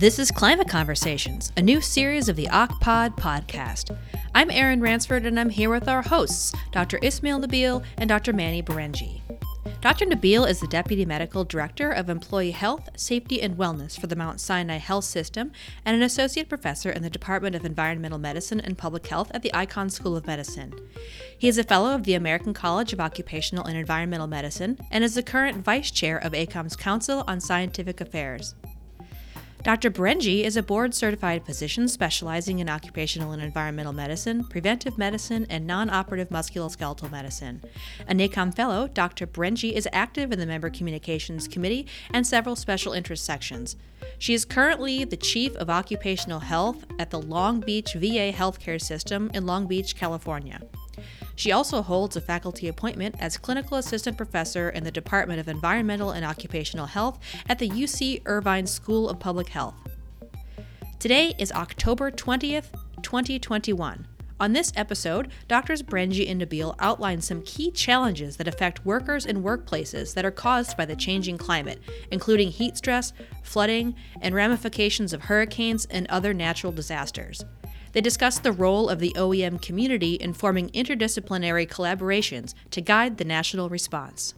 This is Climate Conversations, a new series of the OCPOD podcast. I'm Erin Ransford, and I'm here with our hosts, Dr. Ismail Nabil and Dr. Manny Berenji. Dr. Nabil is the Deputy Medical Director of Employee Health, Safety, and Wellness for the Mount Sinai Health System and an Associate Professor in the Department of Environmental Medicine and Public Health at the Icahn School of Medicine. He is a Fellow of the American College of Occupational and Environmental Medicine and is the current Vice Chair of ACOEM's Council on Scientific Affairs. Dr. Berenji is a board certified physician specializing in occupational and environmental medicine, preventive medicine, and non operative musculoskeletal medicine. An ACOEM fellow, Dr. Berenji is active in the Member Communications Committee and several special interest sections. She is currently the Chief of Occupational Health at the Long Beach VA Healthcare System in Long Beach, California. She also holds a faculty appointment as clinical assistant professor in the Department of Environmental and Occupational Health at the UC Irvine School of Public Health. Today is October 20th, 2021. On this episode, Doctors Berenji and Nabil outline some key challenges that affect workers in workplaces that are caused by the changing climate, including heat stress, flooding, and ramifications of hurricanes and other natural disasters. They discussed the role of the OEM community in forming interdisciplinary collaborations to guide the national response.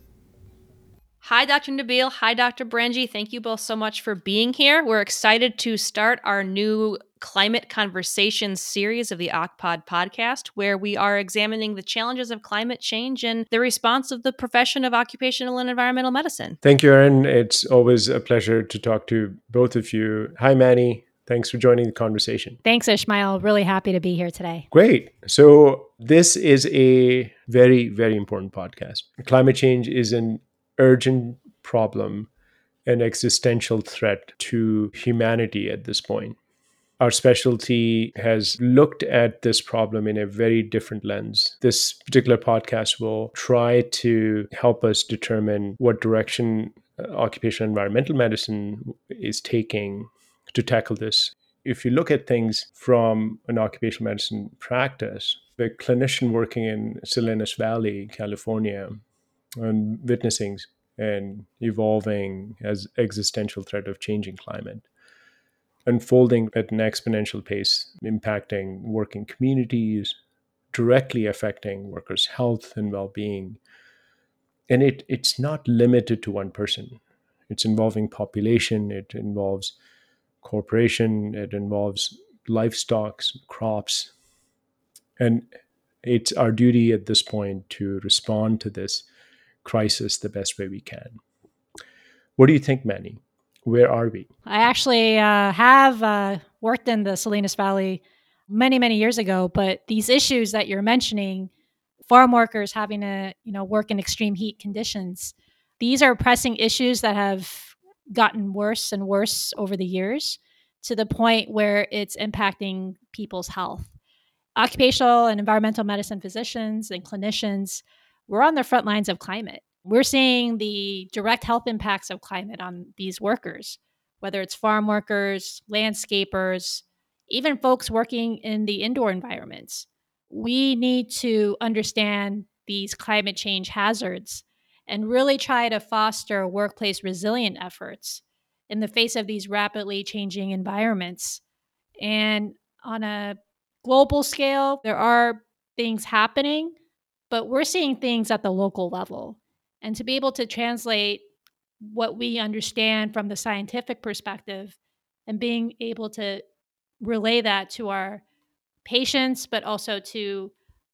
Hi, Dr. Nabil. Hi, Dr. Berenji. Thank you both so much for being here. We're excited to start our new climate conversation series of the OCPOD podcast, where we are examining the challenges of climate change and the response of the profession of occupational and environmental medicine. Thank you, Erin. It's always a pleasure to talk to both of you. Hi, Mani. Thanks for joining the conversation. Thanks, Ismail. Really happy to be here today. Great. So, this is a very, very important podcast. Climate change is an urgent problem, an existential threat to humanity at this point. Our specialty has looked at this problem in a very different lens. This particular podcast will try to help us determine what direction uh, occupational environmental medicine is taking to tackle this. If you look at things from an occupational medicine practice, the clinician working in Salinas Valley, California, and witnessing an evolving as existential threat of changing climate, unfolding at an exponential pace, impacting working communities, directly affecting workers' health and well-being. And it, it's not limited to one person. It's involving population, it involves corporation, it involves livestock, crops. And it's our duty at this point to respond to this crisis the best way we can. What do you think, Manny? Where are we? I actually uh, have uh, worked in the Salinas Valley many, many years ago, but these issues that you're mentioning, farm workers having to, you know, work in extreme heat conditions, these are pressing issues that have gotten worse and worse over the years to the point where it's impacting people's health. Occupational and environmental medicine physicians and clinicians, we're on the front lines of climate. We're seeing the direct health impacts of climate on these workers, whether it's farm workers, landscapers, even folks working in the indoor environments. We need to understand these climate change hazards and really try to foster workplace resilient efforts in the face of these rapidly changing environments. And on a global scale, there are things happening, but we're seeing things at the local level. And to be able to translate what we understand from the scientific perspective and being able to relay that to our patients, but also to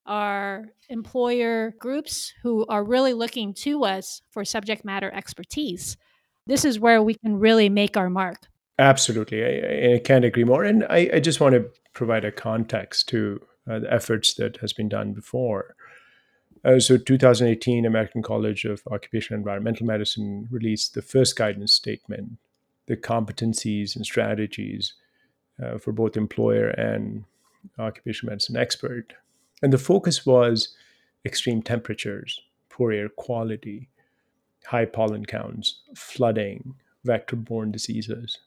are employer groups who are really looking to us for subject matter expertise. This is where we can really make our mark. Absolutely. I, I can't agree more. And I, I, just want to provide a context to uh, the efforts that has been done before. Uh, so 2018, American College of Occupational Environmental Medicine released the first guidance statement, the competencies and strategies uh, for both employer and occupational medicine expert and the focus was extreme temperatures, poor air quality, high pollen counts, flooding, vector borne diseases.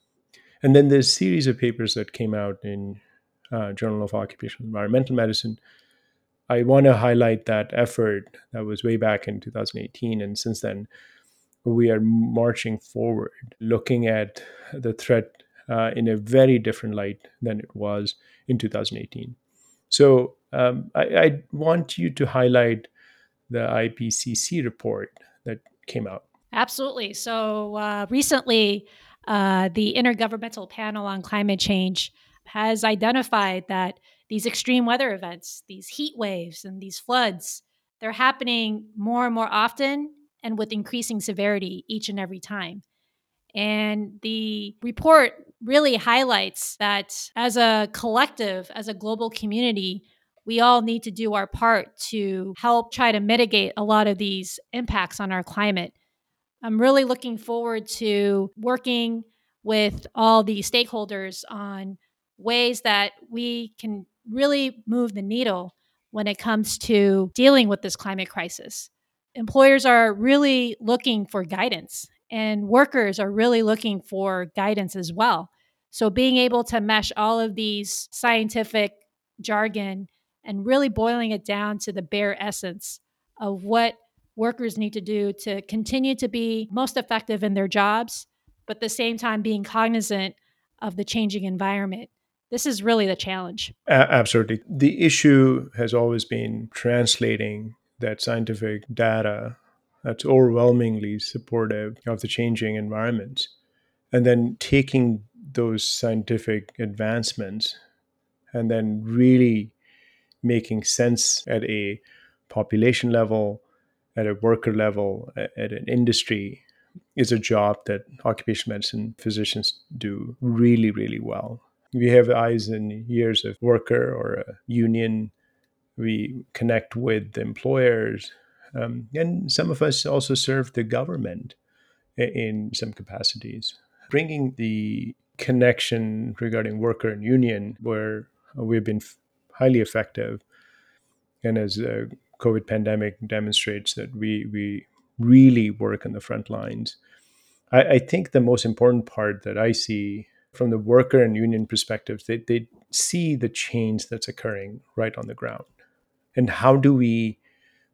And then there's a series of papers that came out in uh, Journal of Occupational Environmental Medicine. I want to highlight that effort that was way back in 2018. And since then, we are marching forward, looking at the threat uh, in a very different light than it was in 2018. So um, I, I, want you to highlight the IPCC report that came out. Absolutely. So uh, recently, uh, the Intergovernmental Panel on Climate Change has identified that these extreme weather events, these heat waves, and these floods, they're happening more and more often and with increasing severity each and every time. And the report really highlights that as a collective, as a global community, we all need to do our part to help try to mitigate a lot of these impacts on our climate. I'm really looking forward to working with all the stakeholders on ways that we can really move the needle when it comes to dealing with this climate crisis. Employers are really looking for guidance, and workers are really looking for guidance as well. So, being able to mesh all of these scientific jargon and really boiling it down to the bare essence of what workers need to do to continue to be most effective in their jobs, but at the same time being cognizant of the changing environment. This is really the challenge. absolutely. The issue has always been translating that scientific data that's overwhelmingly supportive of the changing environments and then taking those scientific advancements and then really making sense at a population level, at a worker level, at an industry is a job that occupational medicine physicians do really, really well. We have eyes and ears of worker or a union. We connect with employers. Um, and some of us also serve the government in some capacities. Bringing the connection regarding worker and union, where we've been highly effective. And as the COVID pandemic demonstrates that we, we really work on the front lines. I, I think the most important part that I see from the worker and union perspectives, they, they see the change that's occurring right on the ground. And how do we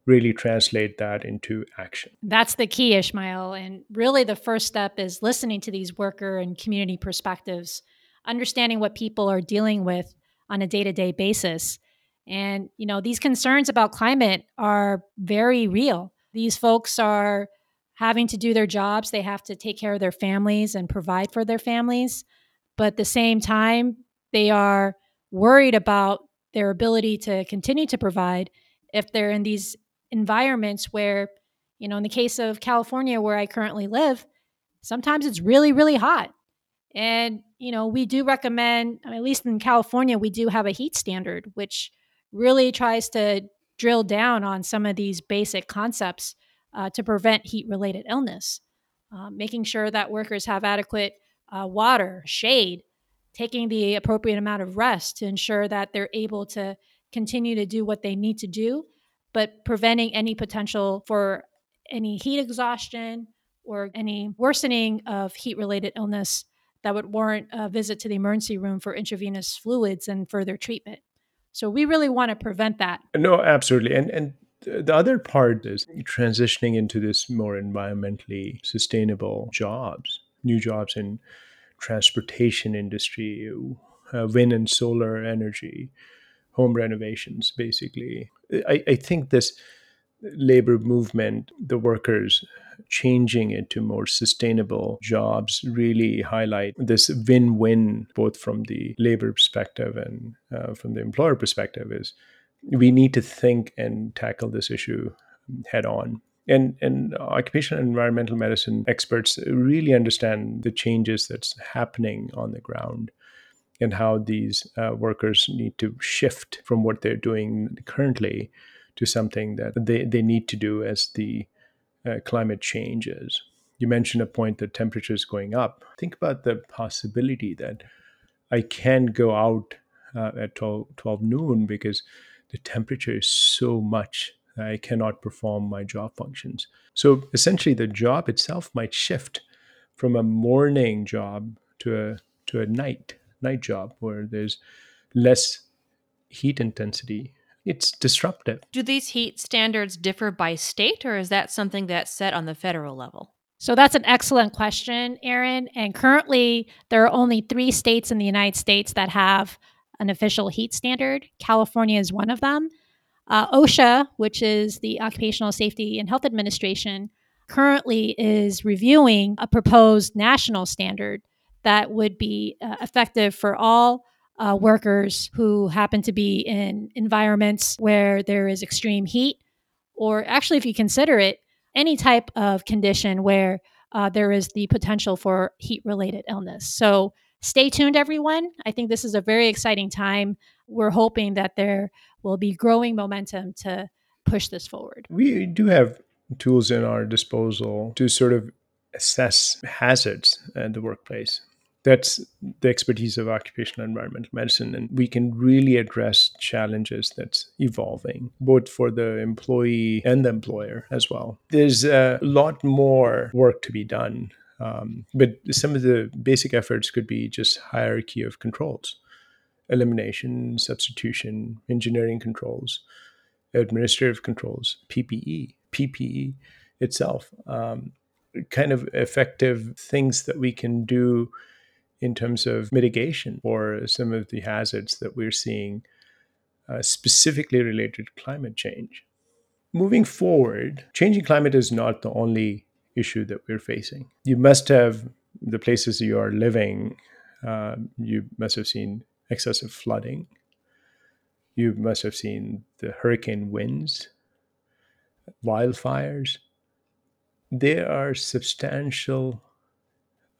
really translate that into action? That's the key, Ishmael. And really, the first step is listening to these worker and community perspectives, understanding what people are dealing with on a day to day basis. And, you know, these concerns about climate are very real. These folks are having to do their jobs, they have to take care of their families and provide for their families. But at the same time, they are worried about their ability to continue to provide if they're in these environments where, you know, in the case of California, where I currently live, sometimes it's really, really hot. And, you know, we do recommend, at least in California, we do have a heat standard, which really tries to drill down on some of these basic concepts uh, to prevent heat related illness, uh, making sure that workers have adequate uh, water, shade, taking the appropriate amount of rest to ensure that they're able to continue to do what they need to do, but preventing any potential for any heat exhaustion or any worsening of heat related illness that would warrant a visit to the emergency room for intravenous fluids and further treatment. So we really want to prevent that. No, absolutely. And and the other part is transitioning into this more environmentally sustainable jobs, new jobs in transportation industry, uh, wind and solar energy, home renovations, basically. I, I think this labor movement, the workers changing it to more sustainable jobs really highlight this win-win both from the labor perspective and uh, from the employer perspective is we need to think and tackle this issue head on. And and occupational and environmental medicine experts really understand the changes that's happening on the ground and how these uh, workers need to shift from what they're doing currently to something that they, they need to do as the uh, climate changes. You mentioned a point that temperature is going up. Think about the possibility that I can't go out uh, at 12, 12 noon because the temperature is so much I cannot perform my job functions. So essentially, the job itself might shift from a morning job to a to a night night job where there's less heat intensity it's disruptive. Do these heat standards differ by state, or is that something that's set on the federal level? So that's an excellent question, Erin. And currently, there are only three states in the United States that have an official heat standard. California is one of them. Uh, OSHA, which is the Occupational Safety and Health Administration, currently is reviewing a proposed national standard that would be uh, effective for all uh, workers who happen to be in environments where there is extreme heat, or actually, if you consider it, any type of condition where uh, there is the potential for heat related illness. So stay tuned, everyone. I think this is a very exciting time. We're hoping that there will be growing momentum to push this forward. We do have tools in our disposal to sort of assess hazards at the workplace that's the expertise of occupational environmental medicine and we can really address challenges that's evolving both for the employee and the employer as well. There's a lot more work to be done um, but some of the basic efforts could be just hierarchy of controls elimination substitution engineering controls administrative controls ppe ppe itself um, kind of effective things that we can do in terms of mitigation for some of the hazards that we're seeing, uh, specifically related to climate change. Moving forward, changing climate is not the only issue that we're facing. You must have the places you are living, uh, you must have seen excessive flooding. You must have seen the hurricane winds, wildfires. There are substantial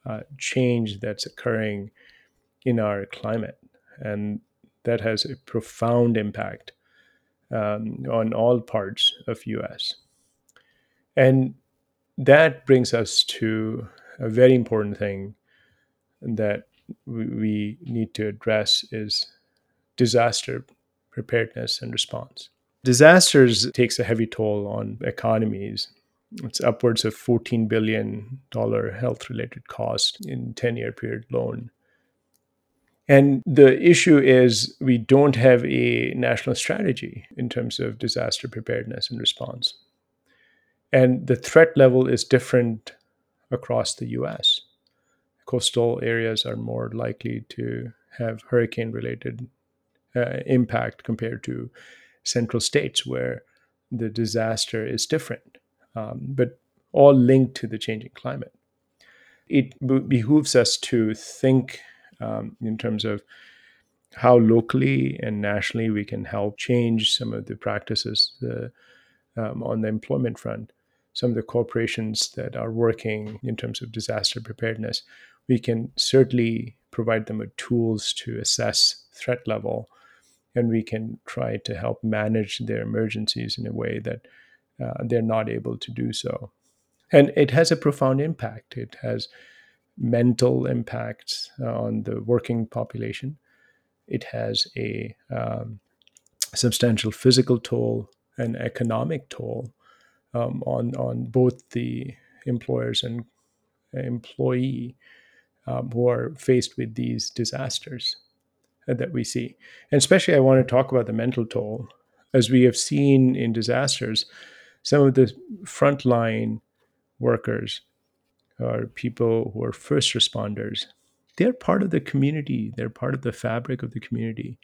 uh, change that's occurring in our climate. And that has a profound impact um, on all parts of us. And that brings us to a very important thing that we need to address is disaster preparedness and response. Disasters takes a heavy toll on economies it's upwards of $14 billion health related cost in 10 year period loan. And the issue is we don't have a national strategy in terms of disaster preparedness and response. And the threat level is different across the US. Coastal areas are more likely to have hurricane related uh, impact compared to central states where the disaster is different um, but all linked to the changing climate. It behooves us to think um, in terms of how locally and nationally we can help change some of the practices uh, um, on the employment front. Some of the corporations that are working in terms of disaster preparedness, we can certainly provide them with tools to assess threat level, and we can try to help manage their emergencies in a way that uh, they're not able to do so. And it has a profound impact. It has mental impacts on the working population. It has a um, substantial physical toll and economic toll um, on on both the employers and employee um, who are faced with these disasters that we see. And especially, I want to talk about the mental toll, as we have seen in disasters some of the frontline workers or people who are first responders, they're part of the community, they're part of the fabric of the community.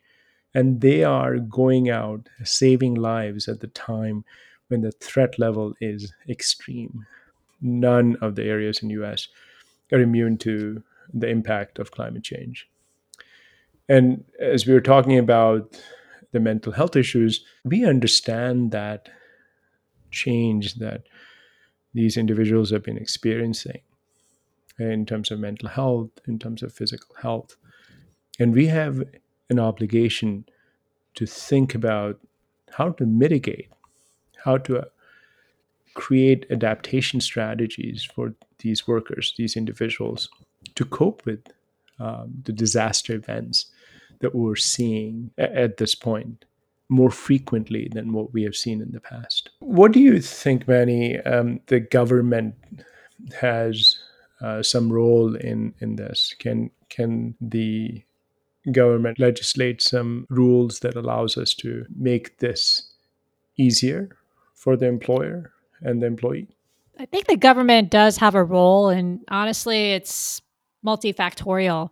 And they are going out saving lives at the time when the threat level is extreme. None of the areas in US are immune to the impact of climate change. And as we were talking about the mental health issues, we understand that change that these individuals have been experiencing in terms of mental health, in terms of physical health. And we have an obligation to think about how to mitigate, how to uh, create adaptation strategies for these workers, these individuals, to cope with um, the disaster events that we're seeing at this point more frequently than what we have seen in the past. What do you think, Manny, um, the government has uh, some role in, in this? Can, can the government legislate some rules that allows us to make this easier for the employer and the employee? I think the government does have a role, and honestly, it's multifactorial.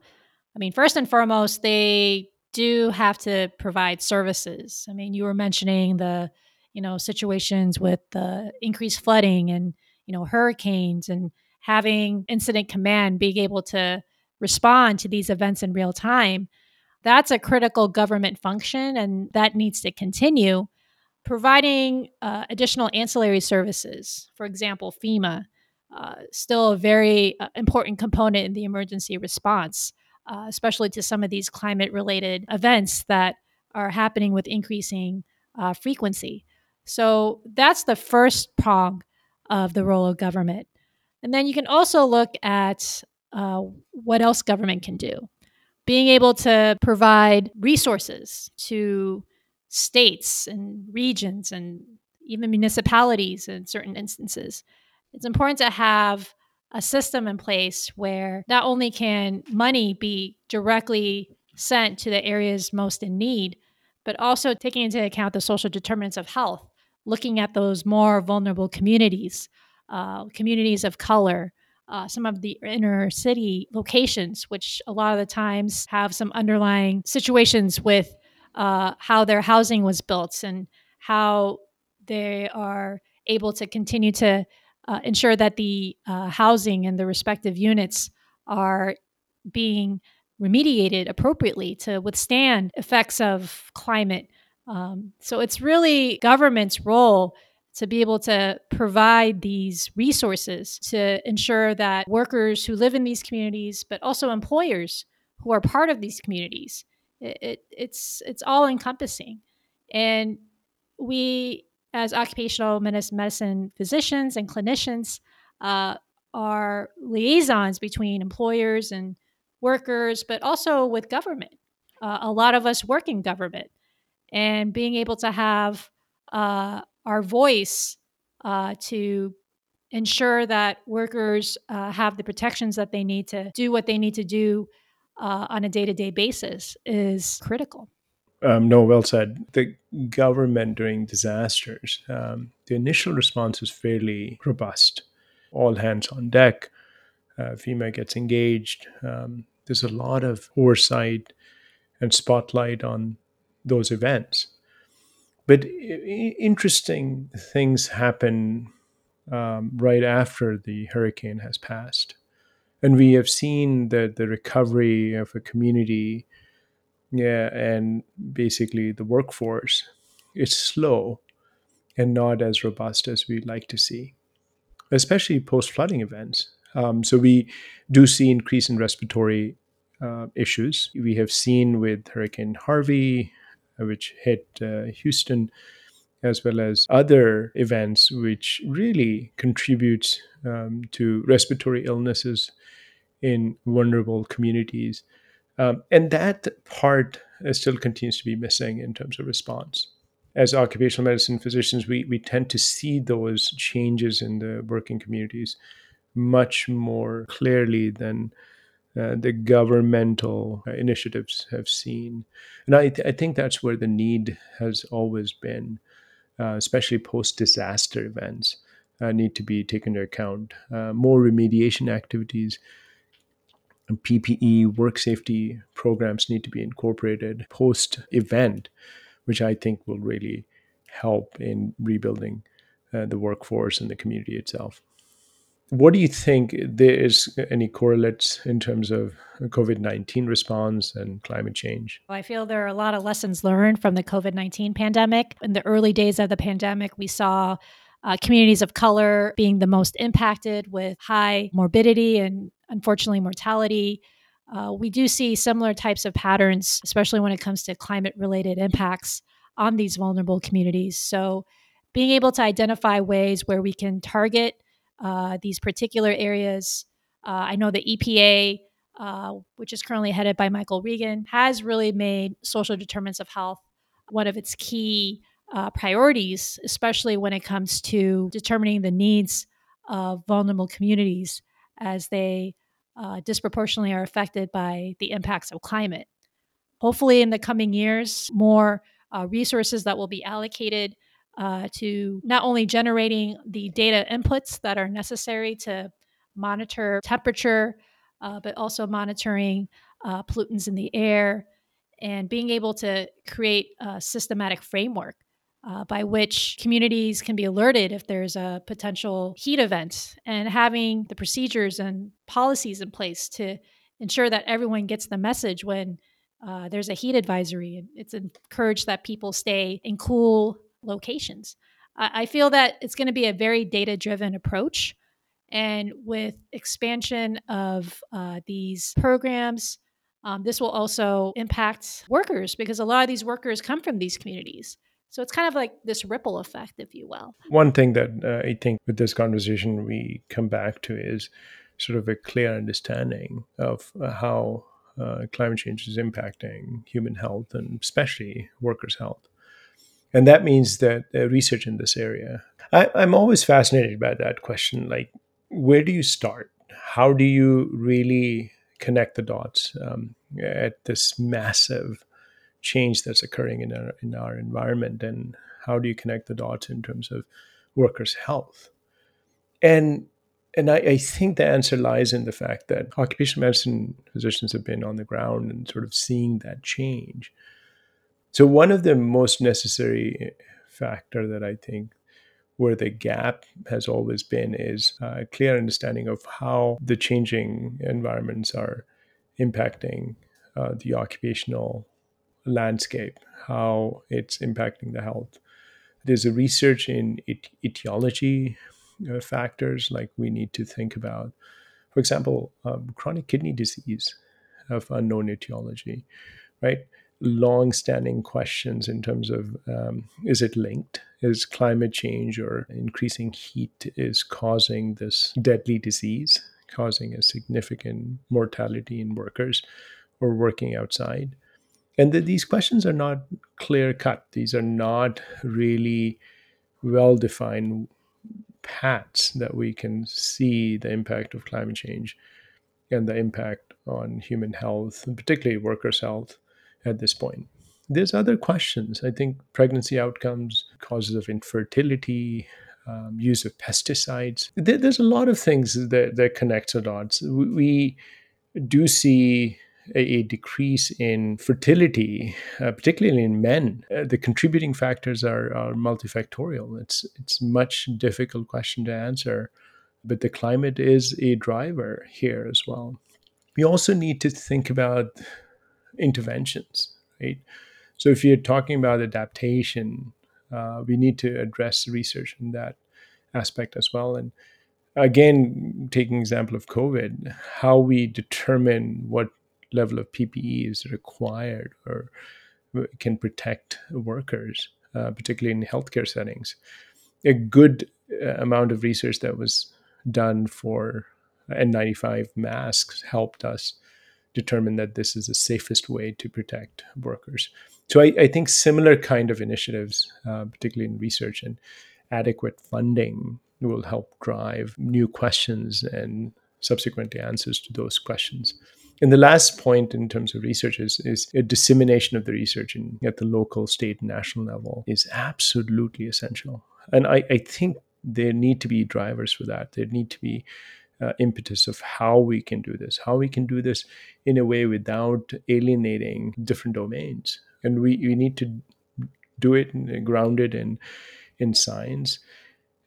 I mean, first and foremost, they do have to provide services. I mean, you were mentioning the, you know, situations with the increased flooding and, you know, hurricanes and having incident command being able to respond to these events in real time. That's a critical government function and that needs to continue. Providing uh, additional ancillary services, for example, FEMA, uh, still a very uh, important component in the emergency response uh, especially to some of these climate related events that are happening with increasing uh, frequency. So that's the first prong of the role of government. And then you can also look at uh, what else government can do. Being able to provide resources to states and regions and even municipalities in certain instances. It's important to have a system in place where not only can money be directly sent to the areas most in need, but also taking into account the social determinants of health, looking at those more vulnerable communities, uh, communities of color, uh, some of the inner city locations, which a lot of the times have some underlying situations with uh, how their housing was built and how they are able to continue to uh, ensure that the uh, housing and the respective units are being remediated appropriately to withstand effects of climate. Um, so it's really government's role to be able to provide these resources to ensure that workers who live in these communities, but also employers who are part of these communities, it, it, it's it's all encompassing, and we as occupational medicine physicians and clinicians uh, are liaisons between employers and workers, but also with government. Uh, a lot of us work in government, and being able to have uh, our voice uh, to ensure that workers uh, have the protections that they need to do what they need to do uh, on a day to day basis is critical. Um, no, well said. The government during disasters, um, the initial response is fairly robust. All hands on deck. Uh, FEMA gets engaged. Um, there's a lot of oversight and spotlight on those events. But interesting things happen um, right after the hurricane has passed. And we have seen that the recovery of a community yeah and basically the workforce It's slow and not as robust as we'd like to see especially post flooding events um, so we do see increase in respiratory uh, issues we have seen with hurricane harvey which hit uh, houston as well as other events which really contributes um, to respiratory illnesses in vulnerable communities um, and that part uh, still continues to be missing in terms of response. As occupational medicine physicians, we, we tend to see those changes in the working communities much more clearly than uh, the governmental uh, initiatives have seen. And I, th- I think that's where the need has always been, uh, especially post disaster events, uh, need to be taken into account. Uh, more remediation activities PPE work safety programs need to be incorporated post event, which I think will really help in rebuilding uh, the workforce and the community itself. What do you think there is any correlates in terms of COVID 19 response and climate change? I feel there are a lot of lessons learned from the COVID 19 pandemic. In the early days of the pandemic, we saw uh, communities of color being the most impacted with high morbidity and unfortunately, mortality. Uh, we do see similar types of patterns, especially when it comes to climate related impacts on these vulnerable communities. So, being able to identify ways where we can target uh, these particular areas. Uh, I know the EPA, uh, which is currently headed by Michael Regan, has really made social determinants of health one of its key uh, priorities, especially when it comes to determining the needs of vulnerable communities as they uh, disproportionately are affected by the impacts of climate. Hopefully, in the coming years, more resources that will be allocated uh, to not only generating the data inputs that are necessary to monitor temperature, uh, but also monitoring uh, pollutants in the air and being able to create a systematic framework uh, by which communities can be alerted if there's a potential heat event and having the procedures and policies in place to ensure that everyone gets the message when uh, there's a heat advisory. It's encouraged that people stay in cool locations. I, feel that it's going to be a very data driven approach. And with expansion of uh, these programs, um, this will also impact workers because a lot of these workers come from these communities. So it's kind of like this ripple effect, if you will. One thing that uh, I think with this conversation we come back to is sort of a clear understanding of uh, how uh, climate change is impacting human health and especially workers' health. And that means that uh, research in this area, I, I'm always fascinated by that question like, where do you start? How do you really connect the dots um, at this massive change that's occurring in our, in our environment? And how do you connect the dots in terms of workers' health? And and I, I, think the answer lies in the fact that occupational medicine physicians have been on the ground and sort of seeing that change. So one of the most necessary factor that I think where the gap has always been is a clear understanding of how the changing environments are impacting uh, the occupational landscape, how it's impacting the health. There's a research in etiology uh, factors like we need to think about. For example, um, chronic kidney disease of unknown etiology, right? Long-standing questions in terms of um, is it linked? Is climate change or increasing heat is causing this deadly disease, causing a significant mortality in workers or working outside? And these questions are not clear cut. These are not really well defined paths that we can see the impact of climate change and the impact on human health, and particularly workers' health at this point. There's other questions. I think pregnancy outcomes, causes of infertility, um, use of pesticides. There, there's a lot of things that, that connect the dots. We, do see a, decrease in fertility, uh, particularly in men. Uh, the contributing factors are, are multifactorial. It's it's much difficult question to answer, but the climate is a driver here as well. We also need to think about interventions, right? So if you're talking about adaptation, uh, we need to address research in that aspect as well. And again, taking example of COVID, how we determine what level of PPE is required or can protect workers, uh, particularly in healthcare settings. A good uh, amount of research that was done for N95 masks helped us determine that this is the safest way to protect workers. So I, I think similar kind of initiatives, uh, particularly in research and adequate funding, will help drive new questions and subsequently answers to those questions. And the last point in terms of research is, is a dissemination of the research in, at the local, state, national level is absolutely essential. And I, I think there need to be drivers for that. There need to be uh, impetus of how we can do this, how we can do this in a way without alienating different domains. And we, we need to do it grounded in, in science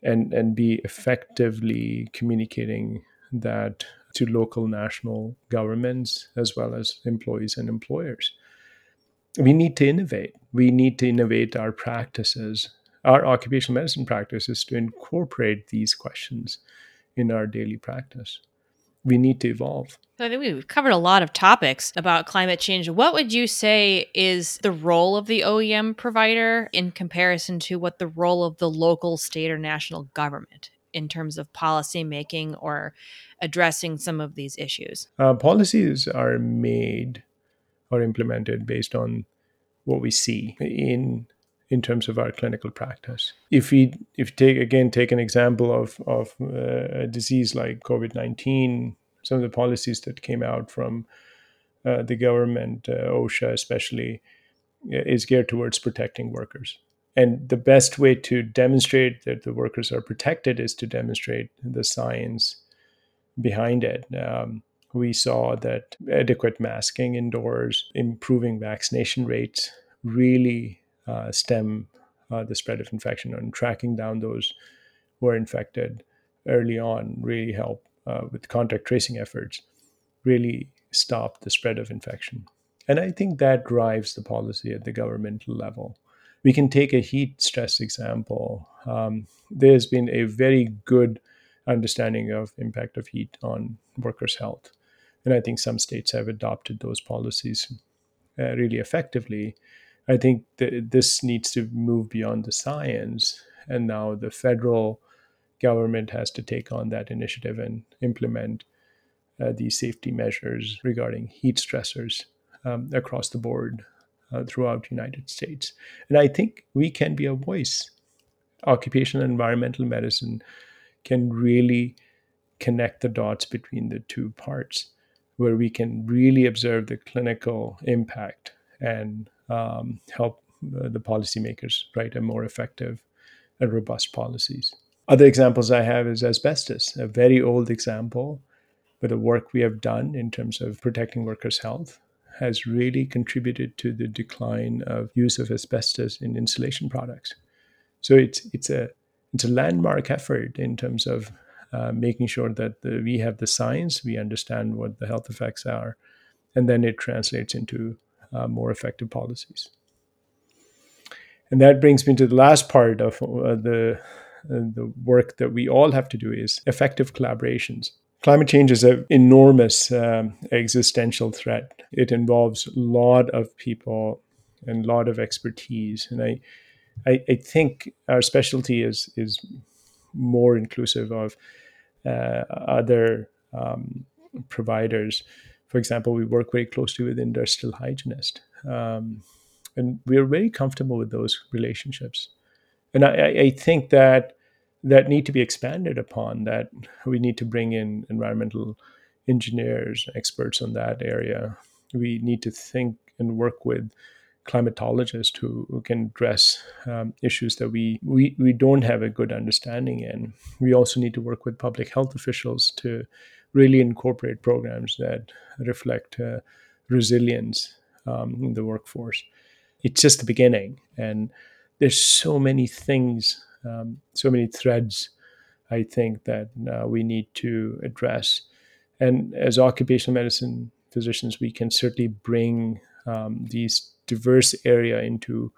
and, and be effectively communicating that to local national governments as well as employees and employers. We need to innovate. We need to innovate our practices, our occupational medicine practices to incorporate these questions in our daily practice. We need to evolve. I think we've covered a lot of topics about climate change. What would you say is the role of the OEM provider in comparison to what the role of the local, state, or national government in terms of policy making or addressing some of these issues? Uh, policies are made or implemented based on what we see in in terms of our clinical practice. If we if take again take an example of of uh, a disease like COVID nineteen, some of the policies that came out from uh, the government, uh, OSHA especially, is geared towards protecting workers And the best way to demonstrate that the workers are protected is to demonstrate the science behind it. Um, we saw that adequate masking indoors, improving vaccination rates really uh, stem uh, the spread of infection and tracking down those who are infected early on really help uh, with contact tracing efforts really stop the spread of infection. And i think that drives the policy at the governmental level. We can take a heat stress example. Um, there's been a very good understanding of impact of heat on workers health. And i think some states have adopted those policies uh, really effectively I think that this needs to move beyond the science. And now the federal government has to take on that initiative and implement uh, these safety measures regarding heat stressors um, across the board uh, throughout the United States. And I think we can be a voice. Occupational environmental medicine can really connect the dots between the two parts, where we can really observe the clinical impact and um, help the policymakers write a more effective and robust policies. Other examples I have is asbestos, a very old example, but the work we have done in terms of protecting workers' health has really contributed to the decline of use of asbestos in insulation products. So it's it's a it's a landmark effort in terms of uh, making sure that the, we have the science, we understand what the health effects are, and then it translates into uh, more effective policies. And that brings me to the last part of uh, the uh, the work that we all have to do is effective collaborations. Climate change is an enormous um, existential threat. It involves a lot of people and a lot of expertise, and I, I, I think our specialty is is more inclusive of uh, other um, providers for example, we work very closely with industrial hygienists, um, and we are very comfortable with those relationships. And I, I think that that need to be expanded upon. That we need to bring in environmental engineers, experts on that area. We need to think and work with climatologists who, who can address um, issues that we, we, we don't have a good understanding in. We also need to work with public health officials to really incorporate programs that reflect uh, resilience um, in the workforce. It's just the beginning, and there's so many things, um, so many threads. I think that uh, we need to address, and as occupational medicine physicians, we can certainly bring um, these diverse area into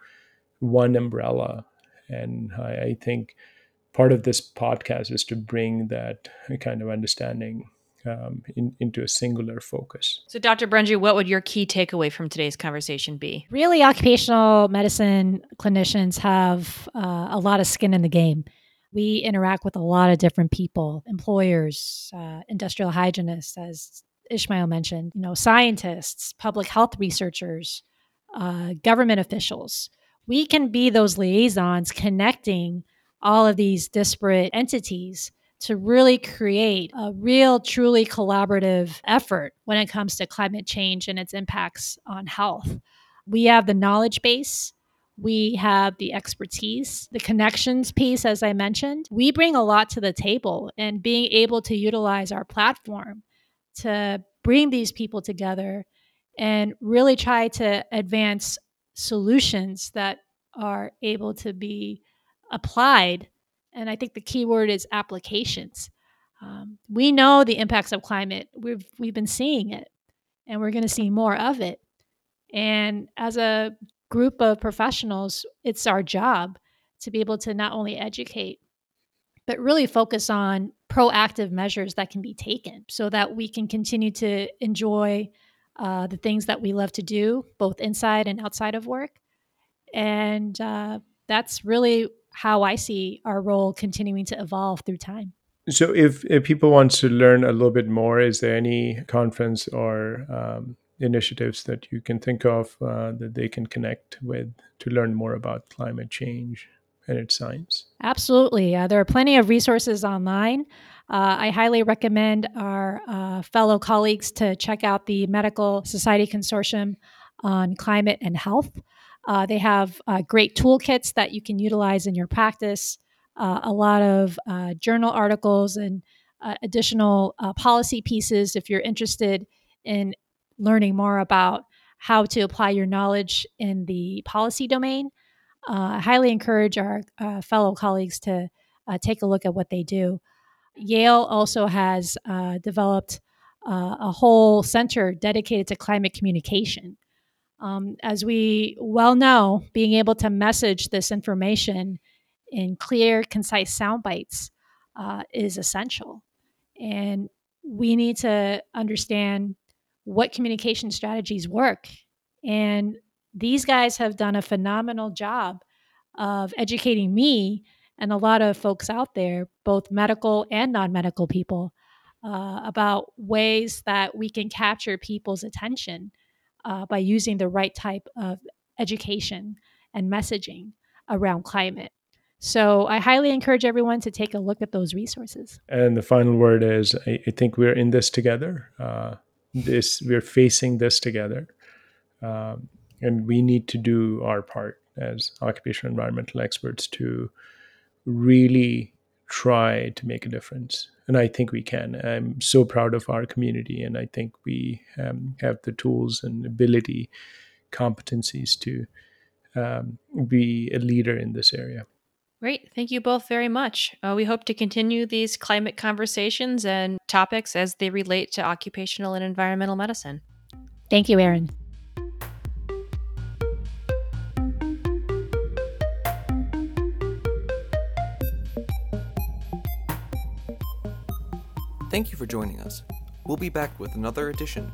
one umbrella, and I, I think part of this podcast is to bring that kind of understanding um, in, into a singular focus. So, Dr. Berenji, what would your key takeaway from today's conversation be? Really, occupational medicine clinicians have uh, a lot of skin in the game. We interact with a lot of different people, employers, uh, industrial hygienists, as Ishmael mentioned, you know, scientists, public health researchers, uh, government officials. We can be those liaisons connecting all of these disparate entities to really create a real, truly collaborative effort when it comes to climate change and its impacts on health. We have the knowledge base. We have the expertise, the connections piece, as I mentioned. We bring a lot to the table, and being able to utilize our platform to bring these people together and really try to advance solutions that are able to be applied and I think the key word is applications. Um, we know the impacts of climate. We've we've been seeing it, and we're going to see more of it. And as a group of professionals, it's our job to be able to not only educate, but really focus on proactive measures that can be taken so that we can continue to enjoy uh, the things that we love to do, both inside and outside of work. And uh, that's really how I see our role continuing to evolve through time. So, if, if people want to learn a little bit more, is there any conference or um, initiatives that you can think of uh, that they can connect with to learn more about climate change and its science? Absolutely. Uh, there are plenty of resources online. Uh, I highly recommend our uh, fellow colleagues to check out the Medical Society Consortium on Climate and Health. Uh, they have uh, great toolkits that you can utilize in your practice, uh, a lot of uh, journal articles and uh, additional uh, policy pieces if you're interested in learning more about how to apply your knowledge in the policy domain. I highly encourage our fellow colleagues to take a look at what they do. Yale also has developed a whole center dedicated to climate communication. Um, as we well know, being able to message this information in clear, concise sound bites uh, is essential. And we need to understand what communication strategies work. And these guys have done a phenomenal job of educating me and a lot of folks out there, both medical and non medical people, uh, about ways that we can capture people's attention uh, by using the right type of education and messaging around climate. So I highly encourage everyone to take a look at those resources. And the final word is I, I think we're in this together. Uh, this we're facing this together, um, and we need to do our part as occupational environmental experts to really try to make a difference. And I think we can. I'm so proud of our community, and I think we um, have the tools and ability, competencies to um, be a leader in this area. Great. Thank you both very much. Uh, we hope to continue these climate conversations and topics as they relate to occupational and environmental medicine. Thank you, Erin. Thank you for joining us. We'll be back with another edition